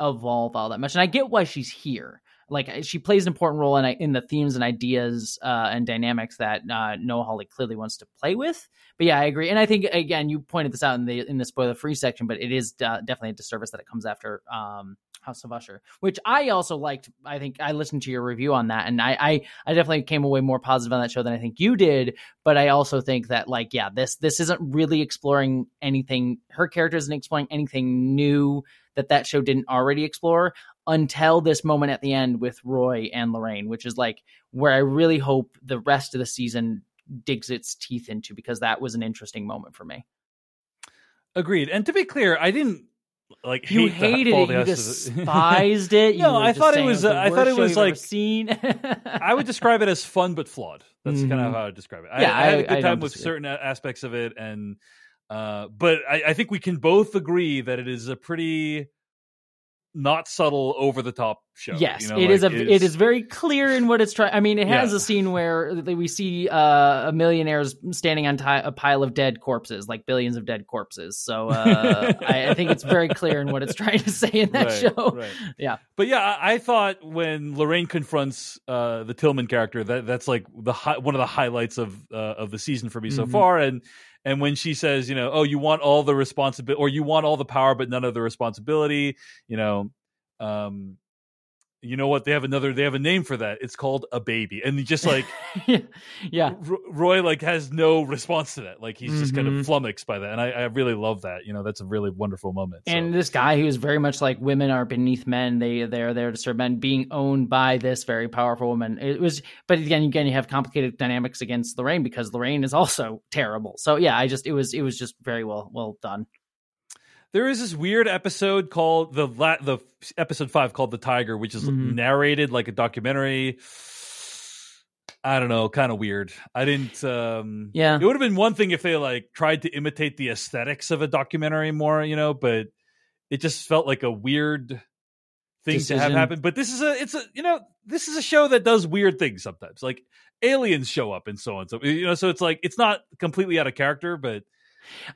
evolve all that much. And I get why she's here. Like she plays an important role in in the themes and ideas uh, and dynamics that uh, Noah Hawley clearly wants to play with. But yeah, I agree. And I think again, you pointed this out in the in the spoiler free section, but it is uh, definitely a disservice that it comes after um, House of Usher, which I also liked. I think I listened to your review on that, and I, I I definitely came away more positive on that show than I think you did. But I also think that like yeah, this this isn't really exploring anything. Her character isn't exploring anything new that that show didn't already explore until this moment at the end with Roy and Lorraine, which is like where I really hope the rest of the season digs its teeth into because that was an interesting moment for me. Agreed. And to be clear, I didn't like You hate hated it. You despised it. You No, I thought it was, uh, I thought it was like- seen. I would describe it as fun but flawed. That's kind of Mhm. how I would describe it. Yeah, I, I had a good I time with certain aspects of it, and uh, but I, I think we can both agree that it is a pretty not subtle, over the top show. Yes, you know, it is like, a. it's- It is very clear in what it's trying. I mean, it has Yeah. a scene where we see uh, a millionaire's standing on ti- a pile of dead corpses, like billions of dead corpses. So uh, I, I think it's very clear in what it's trying to say in that Right, show. right. Yeah. But yeah, I, I thought when Lorraine confronts uh, the Tillman character, that that's like the hi- one of the highlights of uh, of the season for me so Mhm. far. And and when she says, you know, oh, you want all the responsibility, or you want all the power, but none of the responsibility, you know, um, you know what? They have another. They have a name for that. It's called a baby, and he just like yeah. R- Roy like has no response to that. Like he's just kind of mm-hmm. flummoxed by that, and I, I really love that. You know, that's a really wonderful moment. so. And this guy who is very much like women are beneath men. They they're there to serve men, being owned by this very powerful woman. It was, but again, again, you have complicated dynamics against Lorraine because Lorraine is also terrible. So yeah, I just it was it was just very well well done. There is this weird episode called the la- the episode five called the Tiger, which is Mhm. narrated like a documentary. I don't know, kind of weird. I didn't. um Yeah. it would have been one thing if they like tried to imitate the aesthetics of a documentary more, you know. But it just felt like a weird thing to have happen. But this is a, it's a, you know, this is a show that does weird things sometimes. Like aliens show up and so on. So you know, so it's like it's not completely out of character, but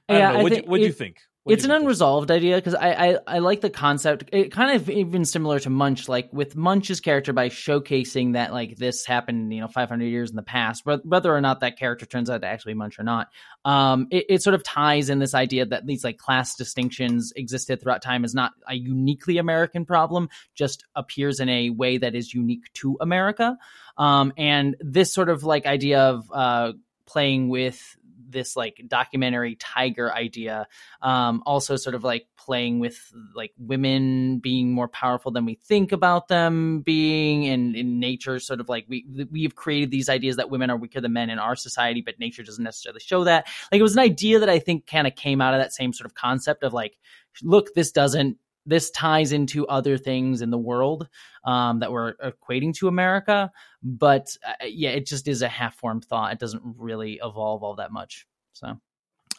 I Yeah, know. I What think do you think? It's an think, unresolved idea because I, I I like the concept. It kind of even similar to Munch, like with Munch's character by showcasing that like this happened, you know, 500 years in the past, whe- whether or not that character turns out to actually be Munch or not. Um, it, it sort of ties in this idea that these like class distinctions existed throughout time is not a uniquely American problem, just appears in a way that is unique to America. Um, and this sort of like idea of uh playing with this like documentary tiger idea um also sort of like playing with like women being more powerful than we think about them being and in nature sort of like we we've created these ideas that women are weaker than men in our society but nature doesn't necessarily show that. Like it was an idea that i think kind of came out of that same sort of concept of like look this doesn't this ties into other things in the world um, that we're equating to America. But uh, yeah, it just is a half formed thought. It doesn't really evolve all that much. So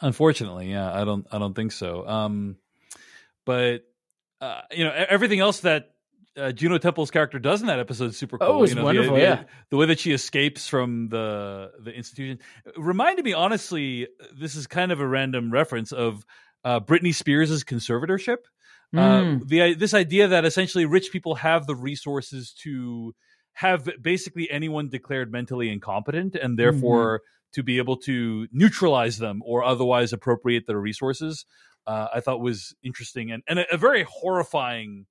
Unfortunately, yeah, I don't I don't think so. Um, but uh, you know, everything else that uh, Juno Temple's character does in that episode is super cool. Oh, it's you know, wonderful. The, yeah, the way that she escapes from the the institution reminded me, honestly, this is kind of a random reference of uh, Britney Spears' conservatorship. Mm. Uh, the this idea that essentially rich people have the resources to have basically anyone declared mentally incompetent, and therefore mm-hmm. to be able to neutralize them or otherwise appropriate their resources. Uh, I thought was interesting and, and a, a very horrifying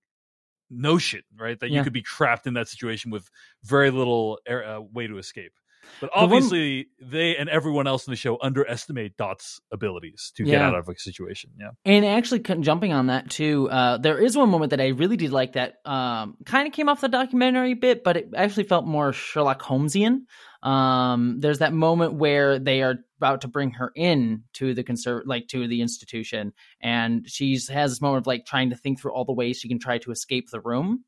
notion, right? That Yeah. you could be trapped in that situation with very little air, uh, way to escape. But obviously, they and everyone else in the show underestimate Dot's abilities to get out of a situation. Yeah. And actually, jumping on that too, uh, there is one moment that I really did like that um, kind of came off the documentary bit, but it actually felt more Sherlock Holmesian. Um, there's that moment where they are about to bring her in to the conserv- like to the institution, and she's has this moment of like trying to think through all the ways she can try to escape the room.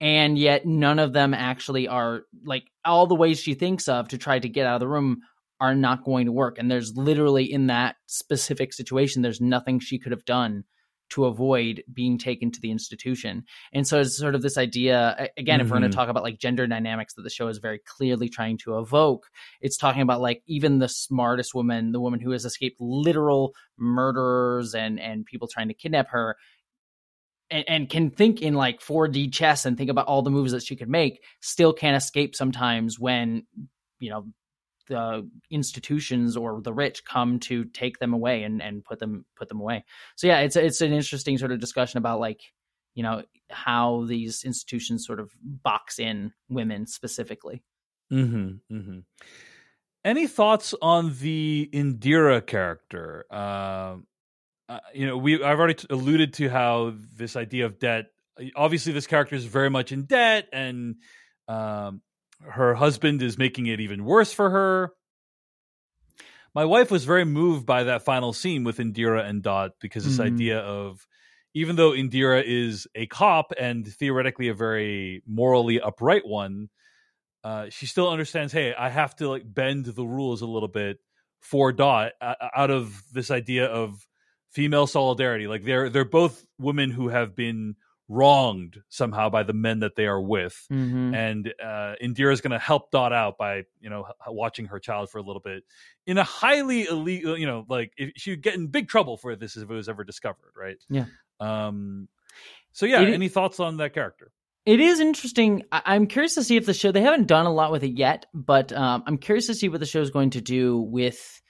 And yet, none of them actually are like all the ways she thinks of to try to get out of the room are not going to work. And there's literally in that specific situation, there's nothing she could have done to avoid being taken to the institution. And so it's sort of this idea again, if we're going to mm-hmm. talk about like gender dynamics that the show is very clearly trying to evoke, it's talking about like even the smartest woman, the woman who has escaped literal murderers and and people trying to kidnap her. And, and can think in like 4D chess and think about all the moves that she could make, still can't escape sometimes when, you know, the institutions or the rich come to take them away and, and put them put them away. So yeah, it's it's an interesting sort of discussion about like you know how these institutions sort of box in women specifically. Mm-hmm, mm-hmm. Any thoughts on the Indira character? Um uh, you know, we I've already t- alluded to how this idea of debt. Obviously, this character is very much in debt, and um, her husband is making it even worse for her. My wife was very moved by that final scene with Indira and Dot because this Mhm. idea of even though Indira is a cop and theoretically a very morally upright one, uh, she still understands. Hey, I have to like bend the rules a little bit for Dot uh, out of this idea of female solidarity. Like they're they're both women who have been wronged somehow by the men that they are with, Mm-hmm. and uh, Indira is going to help Dot out by you know watching her child for a little bit in a highly illegal. You know, like if she would get in big trouble for this if it was ever discovered, right? Yeah. Um. So yeah, It- any thoughts on that character? It is interesting. I- I'm curious to see if the show they haven't done a lot with it yet, but um, I'm curious to see what the show is going to do with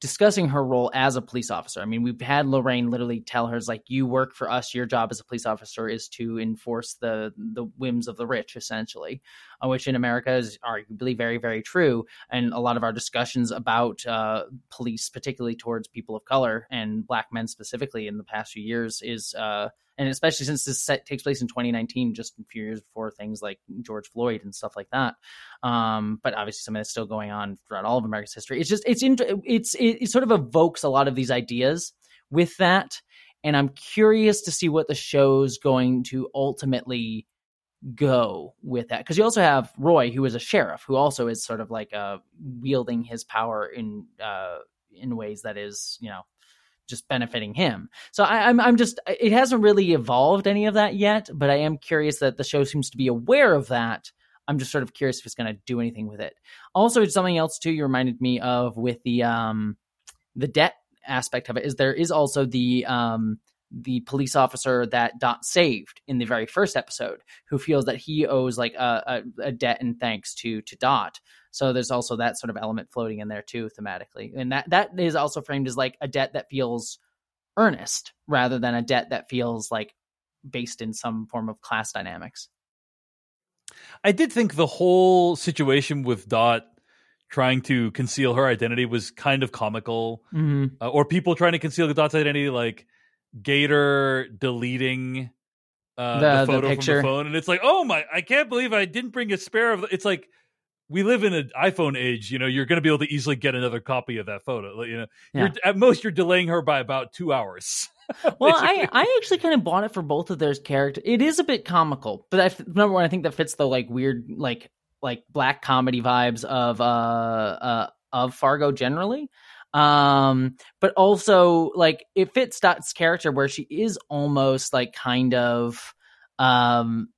discussing her role as a police officer. I mean, we've had Lorraine literally tell her, "It's like you work for us. Your job as a police officer is to enforce the the whims of the rich, essentially," which in America is arguably very very true. And a lot of our discussions about uh, police, particularly towards people of color and black men specifically, in the past few years, is uh, and especially since this set takes place in 2019, just a few years before things like George Floyd and stuff like that. Um, but obviously, some of that's still going on throughout all of America's history. It's just it's in, it's it, it sort of evokes a lot of these ideas with that, and I'm curious to see what the show's going to ultimately go with that because you also have Roy, who is a sheriff, who also is sort of like uh, wielding his power in uh, in ways that is you know just benefiting him. So I, I'm I'm just it hasn't really evolved any of that yet, but I am curious that the show seems to be aware of that. I'm just sort of curious if it's going to do anything with it. Also, something else too you reminded me of with the um the debt aspect of it is there is also the um the police officer that Dot saved in the very first episode, who feels that he owes like a, a, a debt and thanks to to Dot. So there's also that sort of element floating in there too, thematically, and that that is also framed as like a debt that feels earnest rather than a debt that feels like based in some form of class dynamics. I did think the whole situation with Dot trying to conceal her identity was kind of comical, Mm-hmm. uh, or people trying to conceal Dot's identity, like Gator deleting uh, The- the, the photo from picture. the phone, and it's like, oh my, I can't believe I didn't bring a spare of. It's like we live in an iPhone age. You know, you're going to be able to easily get another copy of that photo. You know, you're, at most you're delaying her by about two hours. Well, I, I actually kind of bought it for both of their characters. It is a bit comical, but I, number one, I think that fits the like weird like like black comedy vibes of uh uh of Fargo generally. Um, but also like it fits Dot's character where she is almost like kind of um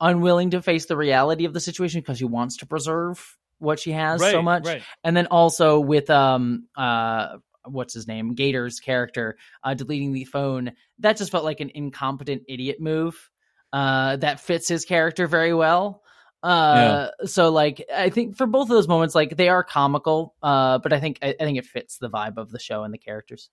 unwilling to face the reality of the situation because she wants to preserve what she has so much. right. And then also with um uh what's his name Gator's character uh deleting the phone that just felt like an incompetent idiot move uh that fits his character very well. Uh so like I think for both of those moments like they are comical uh but I think I, I think it fits the vibe of the show and the characters.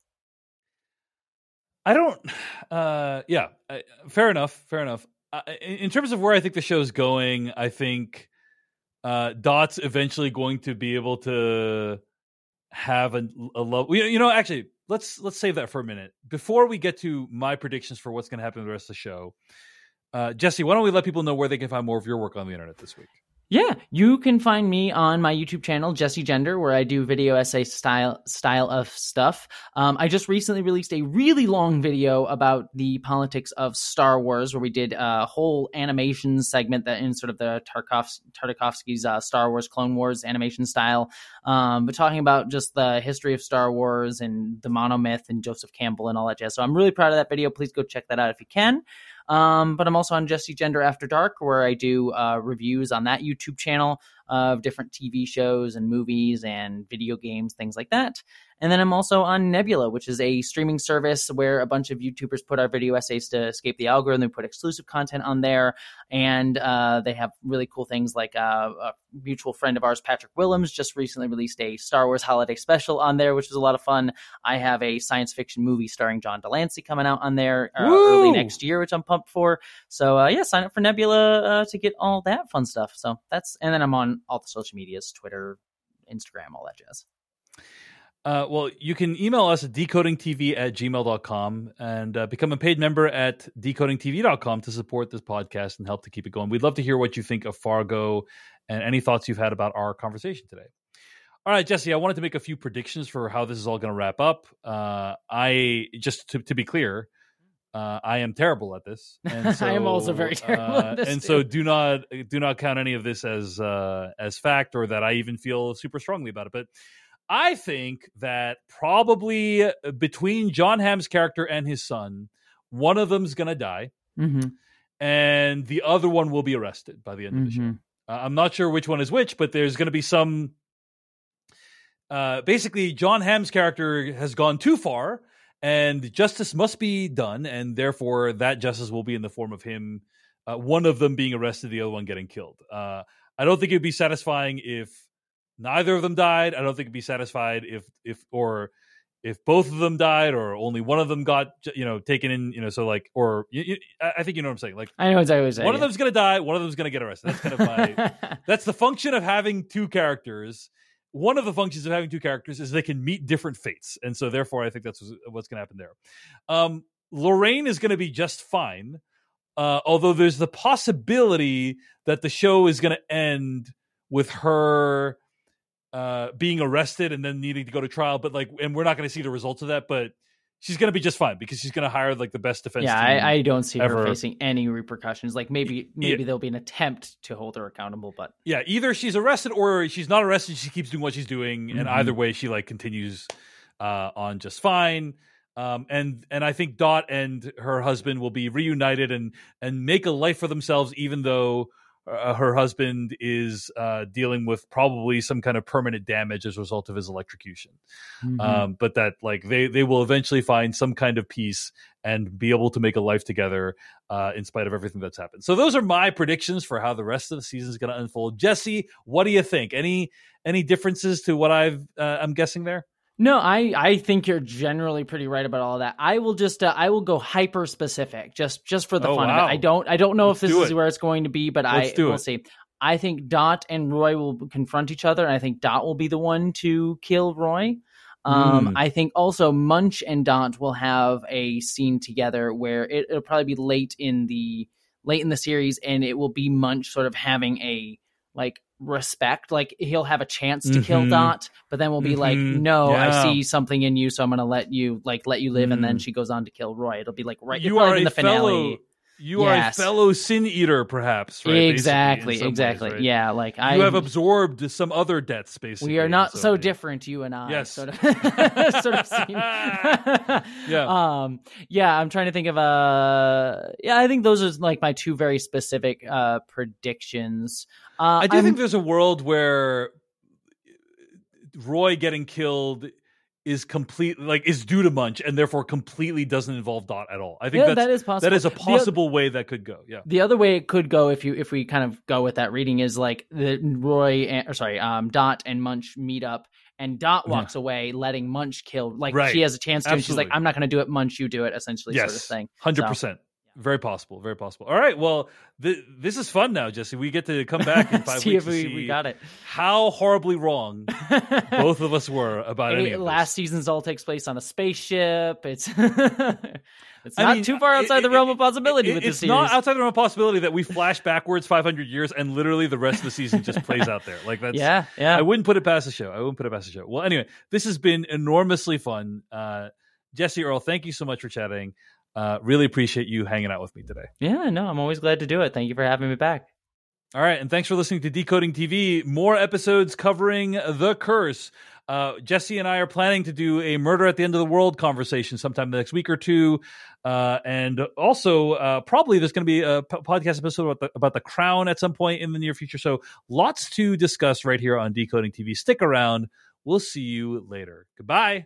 I don't. Uh, yeah, I, fair enough. Fair enough. Uh, in, terms of where I think the show's going, I think uh, Dot's eventually going to be able to have a, a love. You know, actually, let's let's save that for a minute before we get to my predictions for what's going to happen the rest of the show. Uh, Jessie, why don't we let people know where they can find more of your work on the internet this week? Yeah, you can find me on my YouTube channel, Jessie Gender, where I do video essay style style of stuff. Um, I just recently released a really long video about the politics of Star Wars, where we did a whole animation segment that in sort of the Tarkov, Tartakovsky's uh, Star Wars Clone Wars animation style, um, but talking about just the history of Star Wars and the monomyth and Joseph Campbell and all that jazz. So I'm really proud of that video. Please go check that out if you can. Um, but I'm also on Jessie Gender After Dark, where I do uh, reviews on that YouTube channel of different TV shows and movies and video games, things like that. And then I'm also on Nebula, which is a streaming service where a bunch of YouTubers put our video essays to escape the algorithm. They put exclusive content on there, and uh, they have really cool things like uh, a mutual friend of ours, Patrick Willems, just recently released a Star Wars holiday special on there, which was a lot of fun. I have a science fiction movie starring John de Lancie coming out on there uh, early next year, which I'm pumped for. So uh, yeah, sign up for Nebula uh, to get all that fun stuff. So that's and then I'm on all the social medias, Twitter, Instagram, all that jazz. Uh, well, you can email us at decodingtv at gmail.com and uh, become a paid member at decodingtv.com to support this podcast and help to keep it going. We'd love to hear what you think of Fargo and any thoughts you've had about our conversation today. All right, Jessie, I wanted to make a few predictions for how this is all going to wrap up. Uh, I just to, to be clear, uh, I am terrible at this, and so, I am also very terrible uh, at this, and so do not do not count any of this as uh, as fact or that I even feel super strongly about it. But I think that probably uh, between Jon Hamm's character and his son, one of them's going to die, Mm-hmm. and the other one will be arrested by the end of the show. Uh, I'm not sure which one is which, but there's going to be some. Uh, basically, Jon Hamm's character has gone too far, and justice must be done, and therefore that justice will be in the form of him, uh, one of them being arrested, the other one getting killed. Uh, I don't think it'd be satisfying if neither of them died. I don't think it'd be satisfied if if or if both of them died or only one of them got you know taken in you know so like or you, you, I think you know what I'm saying like I know exactly what you're saying. one of them's gonna die, one of them's gonna get arrested. That's kind of my that's the function of having two characters. One of the functions of having two characters is they can meet different fates, and so therefore I think that's what's going to happen there. Um, Lorraine is going to be just fine, uh, although there's the possibility that the show is going to end with her uh, being arrested and then needing to go to trial. But like, and we're not going to see the results of that. But she's going to be just fine because she's going to hire like the best defense. yeah. I, I don't see ever. her facing any repercussions. Like maybe maybe Yeah. there'll be an attempt to hold her accountable, but yeah, either she's arrested or she's not arrested. She keeps doing what she's doing, and Mhm. either way, she like continues uh, on just fine. Um, and and I think Dot and her husband will be reunited and and make a life for themselves, even though uh, her husband is uh, dealing with probably some kind of permanent damage as a result of his electrocution. Mm-hmm. Um, but that like they they will eventually find some kind of peace and be able to make a life together uh, in spite of everything that's happened. So those are my predictions for how the rest of the season is going to unfold. Jessie, what do you think? Any any differences to what I've uh, I'm guessing there? No, I I think you're generally pretty right about all that. I will just uh, I will go hyper specific just just for the Oh, fun wow. of it. I don't I don't know Let's if this is it. where it's going to be, but Let's I it. see. I think Dot and Roy will confront each other, and I think Dot will be the one to kill Roy. Um, Mm. I think also Munch and Dot will have a scene together where it, it'll probably be late in the late in the series, and it will be Munch sort of having a like respect like he'll have a chance to kill Mhm. dot but then we'll be like Mhm. no Yeah. i see something in you so i'm gonna let you like let you live and then Mm. she goes on to kill roy it'll be like right you are in a the finale fellow. You Yes. are a fellow sin eater, perhaps. Right? In exactly, ways, exactly. right? Yeah, like I You have absorbed some other debts, basically. We are not so many. different, you and I. Yes. Sort of, sort of. Yeah. Um. Yeah. I'm trying to think of uh. Yeah. I think those are like my two very specific uh predictions. Uh, I do I'm- think there's a world where Roy getting killed is complete like is due to Munch and therefore completely doesn't involve Dot at all. I think Yeah, that's, that is possible. That is a The possible way that could go. Yeah. the other way it could go if you if we kind of go with that reading is like the Roy and, or sorry um Dot and Munch meet up and Dot Yeah. walks away letting Munch kill like Right. she has a chance to and she's like I'm not going to do it Munch you do it essentially sort of yes. thing Hundred So, percent. Very possible. Very possible. All right. Well, th- this is fun now, Jessie. We get to come back in five see weeks if we, we got it how horribly wrong both of us were about any Eight- of this. last season's all takes place on a spaceship. It's it's I not mean, too far outside it- the realm it- of possibility it- with this it's not outside the realm of possibility that we flash backwards 500 years and literally the rest of the season just plays out there. Like that's yeah, yeah. I wouldn't put it past the show. I wouldn't put it past the show. Well, anyway, this has been enormously fun. Uh, Jessie Earl, thank you so much for chatting. Uh, really appreciate you hanging out with me today. yeah, no, I'm always glad to do it. Thank you for having me back. All right, and thanks for listening to Decoding TV. More episodes covering The Curse. Uh, Jessie and I are planning to do a Murder at the End of the World conversation sometime the next week or two. Uh, and also, uh, probably there's going to be a p- podcast episode about the, about the Crown at some point in the near future. So, lots to discuss right here on Decoding TV. Stick around. We'll see you later. Goodbye.